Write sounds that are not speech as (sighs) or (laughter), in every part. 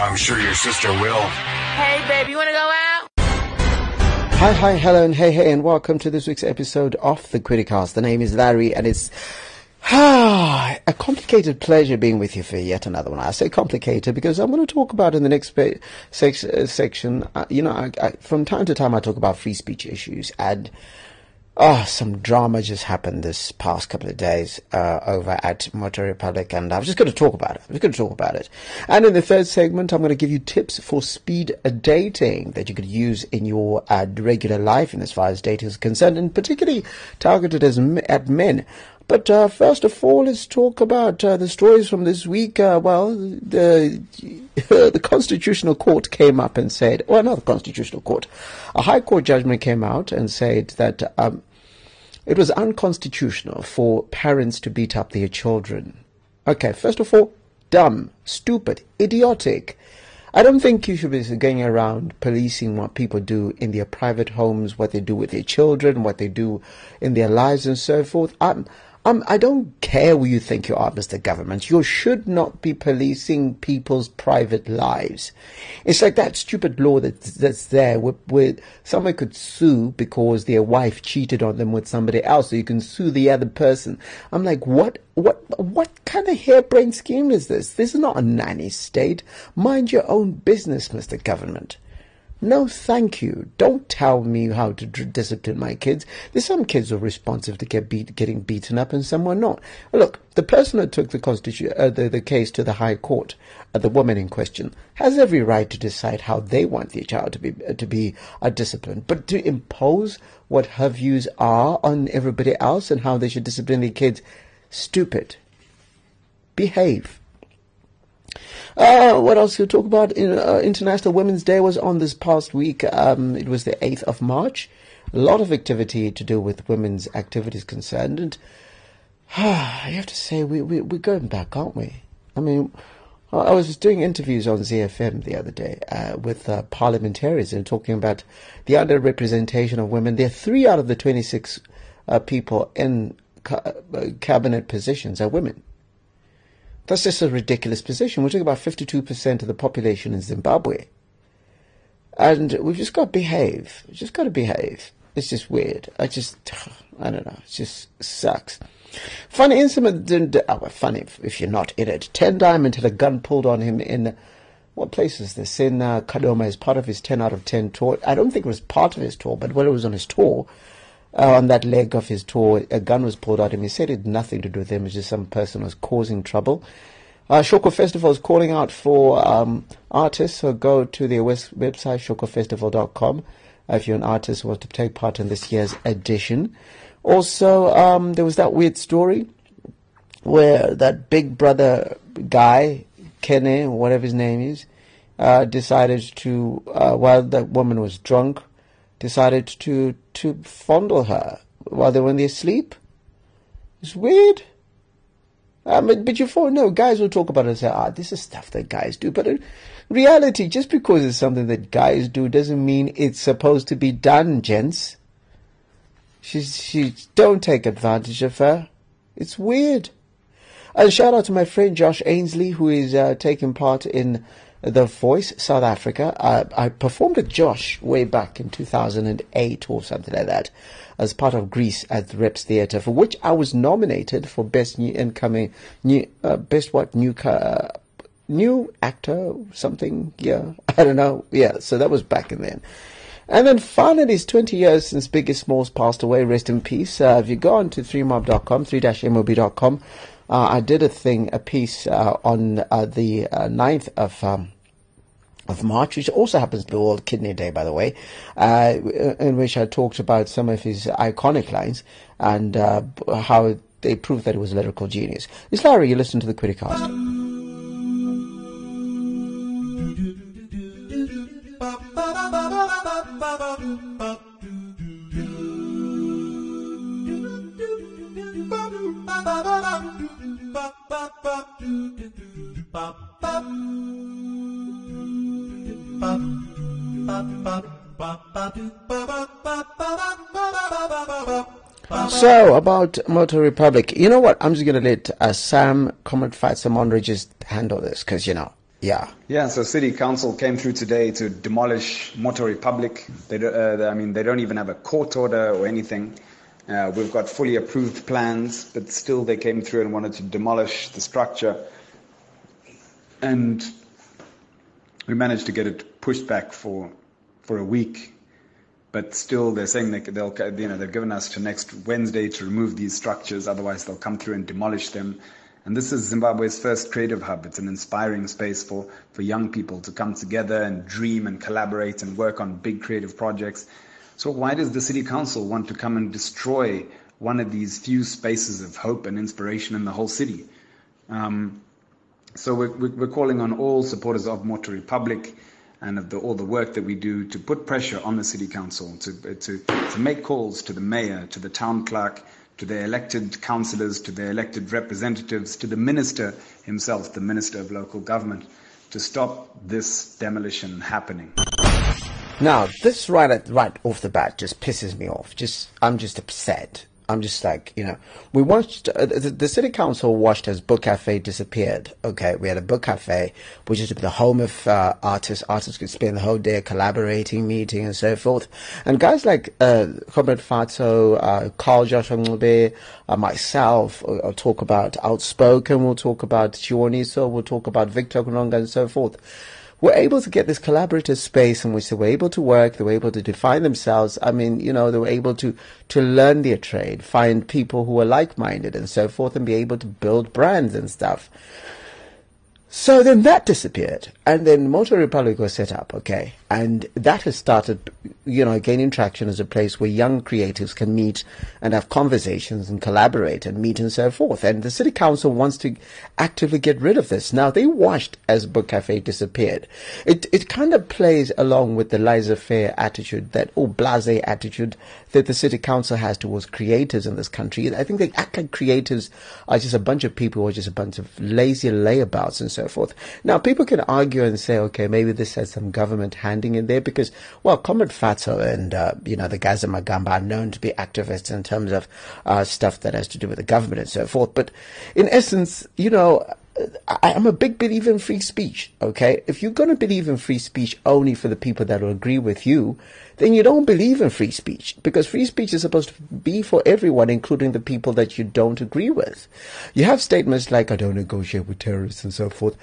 I'm sure your sister will. Hey, baby, you want to go out? Hi, hi, hello, and hey, hey, and welcome to this week's episode of the Criticast. The name is Larry, and it's ah, (sighs) a complicated pleasure being with you for yet another one. I say complicated because I'm going to talk about in the next pa- sec- uh, section. Uh, you know, I, I, from time to time I talk about free speech issues, and Oh, some drama just happened this past couple of days uh, over at Moto Republik, and I'm just going to talk about it. I'm going to talk about it. And in the third segment, I'm going to give you tips for speed dating that you could use in your uh, regular life, in as far as dating is concerned, and particularly targeted as at men. But uh, first of all, let's talk about uh, the stories from this week. Uh, well, the (laughs) the Constitutional Court came up and said, well, not the Constitutional Court, a High Court judgment came out and said that um, it was unconstitutional for parents to beat up their children. Okay, first of all, dumb, stupid, idiotic. I don't think you should be going around policing what people do in their private homes, what they do with their children, what they do in their lives, and so forth. I'm, um, I don't care who you think you are, Mr. Government. You should not be policing people's private lives. It's like that stupid law that's, that's there where, where someone could sue because their wife cheated on them with somebody else, so you can sue the other person. I'm like, what, what, what kind of harebrained scheme is this? This is not a nanny state. Mind your own business, Mr. Government. No, thank you. Don't tell me how to discipline my kids. There's some kids who are responsive to get beat, getting beaten up, and some are not. Look, the person who took the constitu- uh, the, the case to the High Court, uh, the woman in question, has every right to decide how they want their child to be uh, to be disciplined. But to impose what her views are on everybody else and how they should discipline their kids, stupid. Behave. Uh, what else to talk about? Uh, International Women's Day was on this past week. Um, it was the 8th of March. A lot of activity to do with women's activities concerned. And (sighs) I have to say, we, we, we're going back, aren't we? I mean, I was just doing interviews on ZFM the other day uh, with uh, parliamentarians and talking about the underrepresentation of women. There are three out of the 26 uh, people in ca- uh, cabinet positions are women. That's just a ridiculous position. We're talking about 52% of the population in Zimbabwe. And we've just got to behave. We've just got to behave. It's just weird. I just, (sighs) I don't know. It just sucks. Funny incident, oh, funny if, you're not in it. Tehn Diamond had a gun pulled on him in, what place is this? In uh, Kadoma as part of his 10 out of 10 tour. I don't think it was part of his tour, but when it was on his tour, uh, on that leg of his tour, a gun was pulled out him. He said it had nothing to do with him. It was just some person was causing trouble. Uh, Shoko Festival is calling out for um, artists, so go to their website, shokofestival.com, if you're an artist who wants to take part in this year's edition. Also, um, there was that weird story where that big brother guy, Kene, whatever his name is, uh, decided to, uh, while that woman was drunk, decided to to fondle her while they were in their sleep. It's weird. Um, but, but you for no guys will talk about it and say, ah, this is stuff that guys do. But in reality, just because it's something that guys do doesn't mean it's supposed to be done, gents. She's she don't take advantage of her. It's weird. And shout out to my friend Josh Ainsley, who is uh, taking part in The Voice South Africa. Uh, I performed with Josh way back in 2008 or something like that as part of Grease at the Reps Theatre, for which I was nominated for Best New Incoming, new, uh, Best what, New, uh, new Actor, something, yeah, (laughs) I don't know, yeah, so that was back in then. And then finally, it's 20 years since Biggie Smalls passed away. Rest in peace. Uh, if you go on to 3mob.com, 3-mob.com, uh, I did a thing, a piece uh, on uh, the uh, 9th of um, of March, which also happens to be World Kidney Day, by the way, uh, in which I talked about some of his iconic lines and uh, how they proved that he was a lyrical genius. It's Larry, you listen to the Criticast. So about Moto Republik, you know what? I'm just gonna let uh, Sam Comrade Fatsamondra just handle this because you know, yeah. Yeah, so City Council came through today to demolish Moto Republik. They, do- uh, I mean, they don't even have a court order or anything. Uh, we've got fully approved plans, but still they came through and wanted to demolish the structure. And we managed to get it pushed back for for a week. But still, they're saying they, they'll, you know, they've given us to next Wednesday to remove these structures. Otherwise, they'll come through and demolish them. And this is Zimbabwe's first creative hub. It's an inspiring space for, for young people to come together and dream and collaborate and work on big creative projects. So why does the city council want to come and destroy one of these few spaces of hope and inspiration in the whole city? Um, so we're, we're calling on all supporters of Moto Republik and of the, all the work that we do to put pressure on the city council to, to, to make calls to the mayor, to the town clerk, to their elected councillors, to their elected representatives, to the minister himself, the minister of local government, to stop this demolition happening. Now this right at, right off the bat just pisses me off. Just I'm just upset. I'm just like you know we watched uh, the, the city council watched as Book Cafe disappeared. Okay, we had a book cafe which is the home of uh, artists. Artists could spend the whole day collaborating, meeting, and so forth. And guys like uh, Comrade Fatso, uh, Carl Joshua Ncube, uh, myself, will will talk about Outspoken. We'll talk about Chiwoniso. We'll talk about Victor Kunonga and so forth were able to get this collaborative space in which they were able to work, they were able to define themselves. I mean, you know, they were able to, to learn their trade, find people who were like-minded and so forth and be able to build brands and stuff. So then that disappeared, and then Moto Republik was set up, okay, and that has started, you know, gaining traction as a place where young creatives can meet and have conversations and collaborate and meet and so forth. And the city council wants to actively get rid of this. Now they watched as Book Cafe disappeared. It it kind of plays along with the laissez-faire attitude, that or blasé attitude that the city council has towards creators in this country. I think they act like creators are just a bunch of people who are just a bunch of lazy layabouts and so forth. Now, people can argue and say, okay, maybe this has some government handing in there because, well, Comrade Fatso and, uh, you know, the guys at Magamba are known to be activists in terms of uh, stuff that has to do with the government and so forth. But in essence, you know, I, I'm a big believer in free speech. Okay, if you're going to believe in free speech only for the people that will agree with you, then you don't believe in free speech because free speech is supposed to be for everyone, including the people that you don't agree with. You have statements like "I don't negotiate with terrorists" and so forth.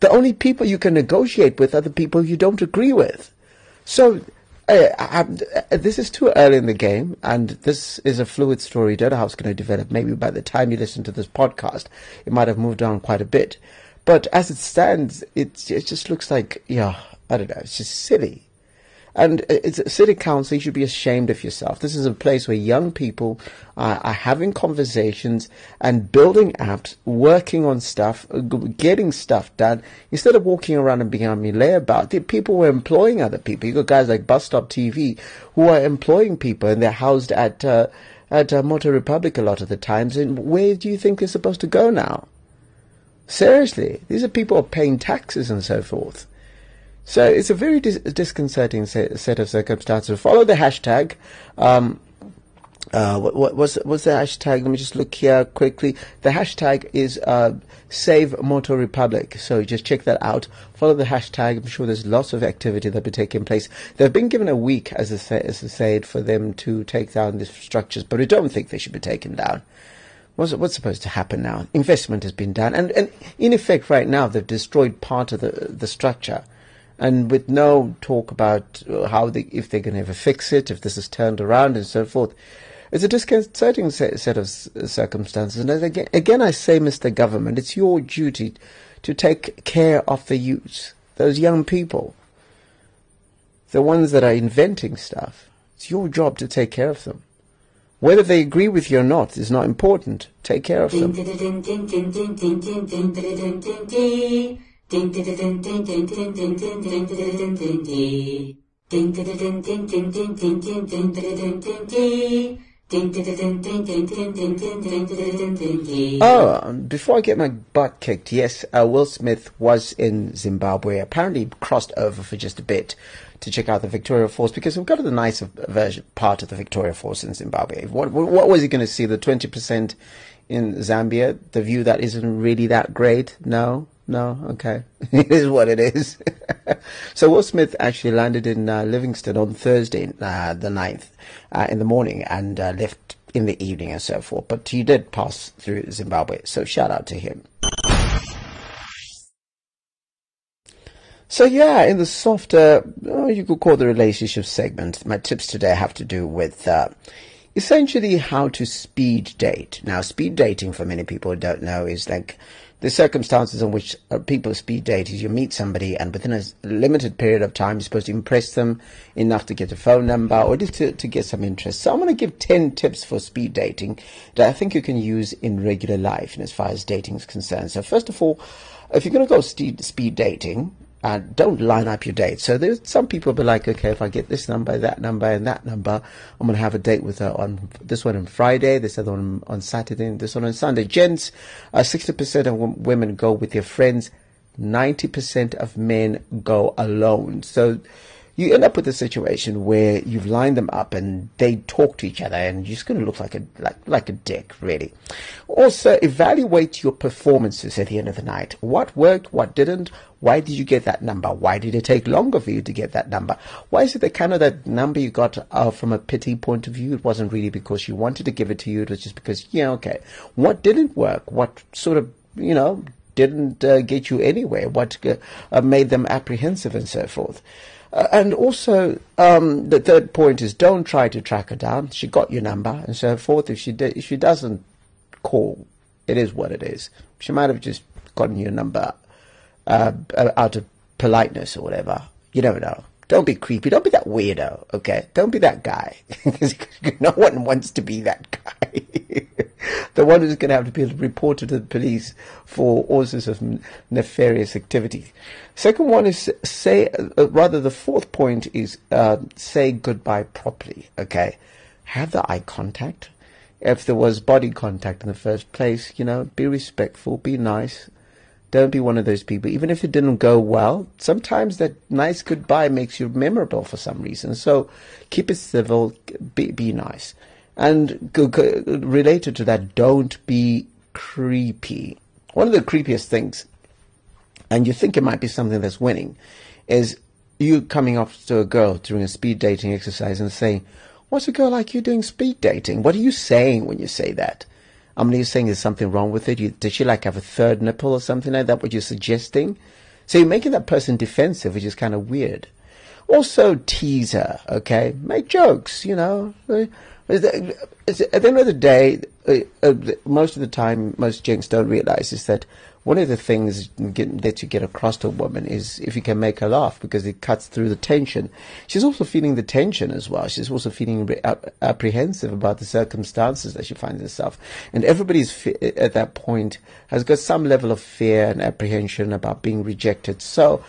The only people you can negotiate with are the people you don't agree with. So. Uh, I, I, this is too early in the game, and this is a fluid story. Don't know how it's going to develop. Maybe by the time you listen to this podcast, it might have moved on quite a bit. But as it stands, it it just looks like yeah, I don't know. It's just silly. And it's a city council. You should be ashamed of yourself. This is a place where young people are, are having conversations and building apps, working on stuff, getting stuff done instead of walking around and being a melee about it. People were employing other people. You got guys like Bus Stop TV who are employing people, and they're housed at uh, at uh, Moto Republik a lot of the times. And where do you think they're supposed to go now? Seriously, these are people paying taxes and so forth. So it's a very dis- disconcerting set, set of circumstances. Follow the hashtag. Um, uh, what, what, what's, what's the hashtag? Let me just look here quickly. The hashtag is uh, Save Moto Republik. So just check that out. Follow the hashtag. I'm sure there's lots of activity that'll be taking place. They've been given a week, as I, say, as I said, for them to take down these structures, but we don't think they should be taken down. What's, what's supposed to happen now? Investment has been done, and, and in effect, right now they've destroyed part of the the structure, and with no talk about uh, how they, if they're going to ever fix it, if this is turned around, and so forth. It's a disconcerting set, set of circumstances, and again, again, I say, Mr. Government, it's your duty to take care of the youth, those young people, the ones that are inventing stuff. It's your job to take care of them. Whether they agree with you or not is not important. Take care of them. Oh, before I get my butt kicked, yes, uh, Will Smith was in Zimbabwe. Apparently, crossed over for just a bit to check out the Victoria Falls because we've got the nice version part of the Victoria Falls in Zimbabwe. What, what was he going to see? The twenty percent in Zambia, the view that isn't really that great. No, no, okay, (laughs) it is what it is. (laughs) so Will Smith actually landed in uh, Livingstone on Thursday, uh, the 9th, uh, in the morning, and uh, left in the evening and so forth. But he did pass through Zimbabwe, so shout out to him. So yeah, in the softer, oh, you could call the relationship segment, my tips today have to do with uh, essentially how to speed date. Now, speed dating, for many people who don't know, is like the circumstances in which uh, people speed date is you meet somebody and within a limited period of time you're supposed to impress them enough to get a phone number or just to, to get some interest. So I'm going to give 10 tips for speed dating that I think you can use in regular life and as far as dating is concerned. So first of all, if you're going to go speed, speed dating, and don't line up your dates. So there's some people be like, okay, if I get this number, that number, and that number, I'm gonna have a date with her on this one on Friday, this other one on Saturday, and this one on Sunday. Gents, uh, 60% of women go with their friends. 90% of men go alone. So you end up with a situation where you've lined them up and they talk to each other and you're just going to look like a like like a dick really. Also evaluate your performances at the end of the night. What worked what didn't? Why did you get that number? Why did it take longer for you to get that number? Why is it the kind of that number you got uh, from a pity point of view it wasn't really because you wanted to give it to you it was just because yeah okay. What didn't work? What sort of you know didn't uh, get you anywhere? What uh, made them apprehensive and so forth uh, and also, um, the third point is don't try to track her down. She got your number and so forth. If she if she doesn't call, it is what it is. She might have just gotten your number uh, out of politeness or whatever. You never know. Don't be creepy. Don't be that weirdo. Okay. Don't be that guy. (laughs) (laughs) No one wants to be that guy. (laughs) (laughs) the one who's going to have to be reported to the police for all sorts of nefarious activities. Second one is say, uh, rather, the fourth point is uh, say goodbye properly. Okay. Have the eye contact. If there was body contact in the first place, you know, be respectful, be nice don't be one of those people. Even if it didn't go well, sometimes that nice goodbye makes you memorable for some reason. So keep it civil, be, be nice. And related to that, don't be creepy. One of the creepiest things, and you think it might be something that's winning, is you coming up to a girl during a speed dating exercise and saying, What's a girl like you doing speed dating? What are you saying when you say that? I mean, you're saying there's something wrong with it. You, did she like have a third nipple or something like that? What you're suggesting? So you're making that person defensive, which is kind of weird. Also, tease her, okay? Make jokes, you know. At the end of the day, uh, uh, most of the time, most jinks don't realize is that one of the things that you get across to a woman is if you can make her laugh because it cuts through the tension. She's also feeling the tension as well. She's also feeling apprehensive about the circumstances that she finds herself. And everybody's at that point has got some level of fear and apprehension about being rejected. So,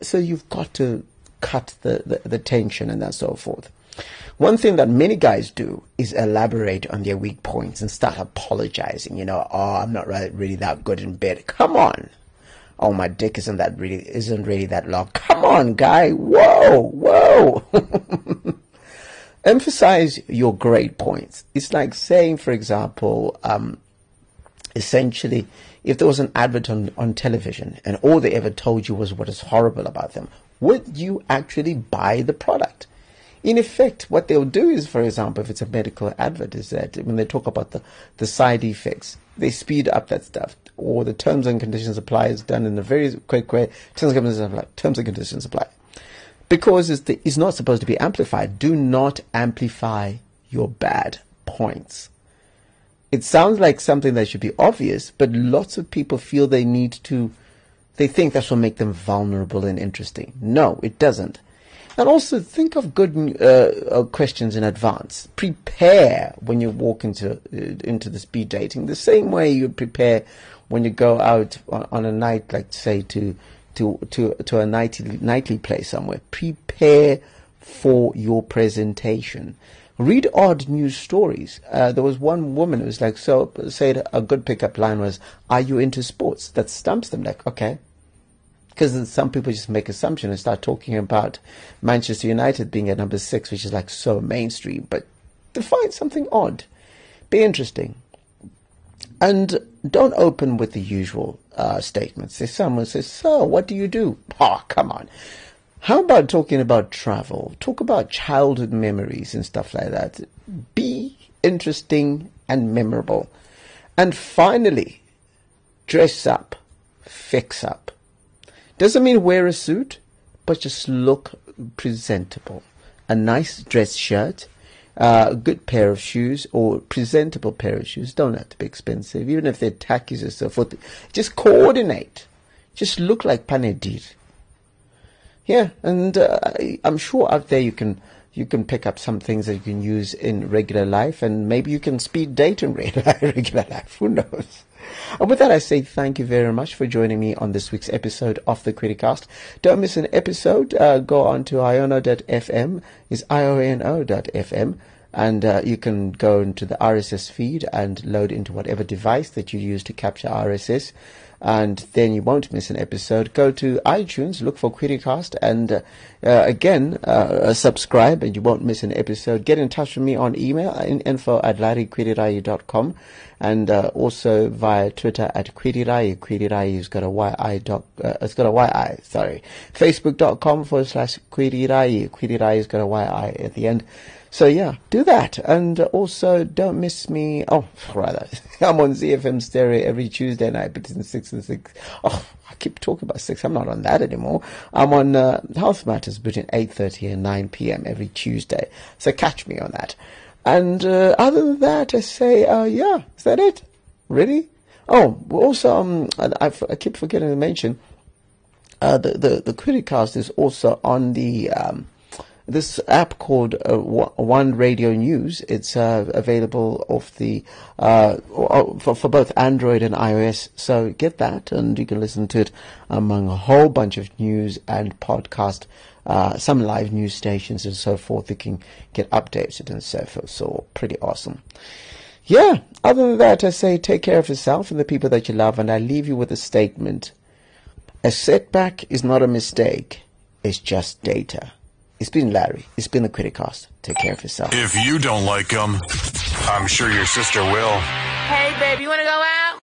so you've got to cut the, the, the tension and that so forth. One thing that many guys do is elaborate on their weak points and start apologizing. You know, oh, I'm not really, that good in bed. Come on. Oh, my dick isn't that really isn't really that long. Come on, guy. Whoa, whoa. (laughs) Emphasize your great points. It's like saying, for example, um, essentially, if there was an advert on, on television and all they ever told you was what is horrible about them, would you actually buy the product? In effect, what they'll do is, for example, if it's a medical advert, is that when they talk about the, the side effects, they speed up that stuff. Or the terms and conditions apply is done in a very quick way. Terms and conditions apply. Terms and conditions apply. Because it's, the, it's not supposed to be amplified. Do not amplify your bad points. It sounds like something that should be obvious, but lots of people feel they need to, they think that will make them vulnerable and interesting. No, it doesn't. And also think of good uh, uh, questions in advance. Prepare when you walk into uh, into the speed dating the same way you prepare when you go out on, on a night, like say to to to to a nightly nightly place somewhere. Prepare for your presentation. Read odd news stories. Uh, there was one woman who was like, so said a good pickup line was, "Are you into sports?" That stumps them. Like, okay, because some people just make assumptions and start talking about Manchester United being at number six, which is like so mainstream. But to find something odd, be interesting, and don't open with the usual uh, statements. If someone says, "So, what do you do?" Oh, come on. How about talking about travel? Talk about childhood memories and stuff like that. Be interesting and memorable. And finally, dress up, fix up. Doesn't mean wear a suit, but just look presentable. A nice dress shirt, uh, a good pair of shoes, or presentable pair of shoes. Don't have to be expensive, even if they're tackies or so forth. Just coordinate. Just look like Panedir. Yeah, and uh, I'm sure out there you can you can pick up some things that you can use in regular life, and maybe you can speed date in (laughs) regular life. Who knows? And with that, I say thank you very much for joining me on this week's episode of the Criticast. Don't miss an episode. Uh, go on to iono.fm. Is iono.fm. And uh, you can go into the RSS feed and load into whatever device that you use to capture RSS and then you won't miss an episode. Go to iTunes, look for Criticast, and uh, uh, again, uh, subscribe, and you won't miss an episode. Get in touch with me on email, in info at larrykwirirayi.com, and uh, also via Twitter at. Kwirirayi has got a Y-I doc, uh, it's got a Y-I, sorry. Facebook.com forward slash. Kwirirayi has got a Y-I at the end. So yeah, do that. And also don't miss me. Oh, rather, (laughs) I'm on ZFM stereo every Tuesday night between six and six. Oh, I keep talking about six. I'm not on that anymore. I'm on uh, Health Matters between 8.30 and 9 p.m. every Tuesday. So catch me on that. And uh, other than that, I say, uh, yeah, is that it? Really? Oh, also, um, I, I keep forgetting to mention, uh, the, the, the Criticast is also on the, um, this app called uh, One Radio News. It's uh, available off the uh, for, for both Android and iOS. So get that, and you can listen to it among a whole bunch of news and podcast, uh, some live news stations and so forth. You can get updated and so forth. So pretty awesome. Yeah. Other than that, I say take care of yourself and the people that you love, and I leave you with a statement: a setback is not a mistake; it's just data. It's been Larry. It's been the Criticast. Take care of yourself. If you don't like them, I'm sure your sister will. Hey, babe, you want to go out?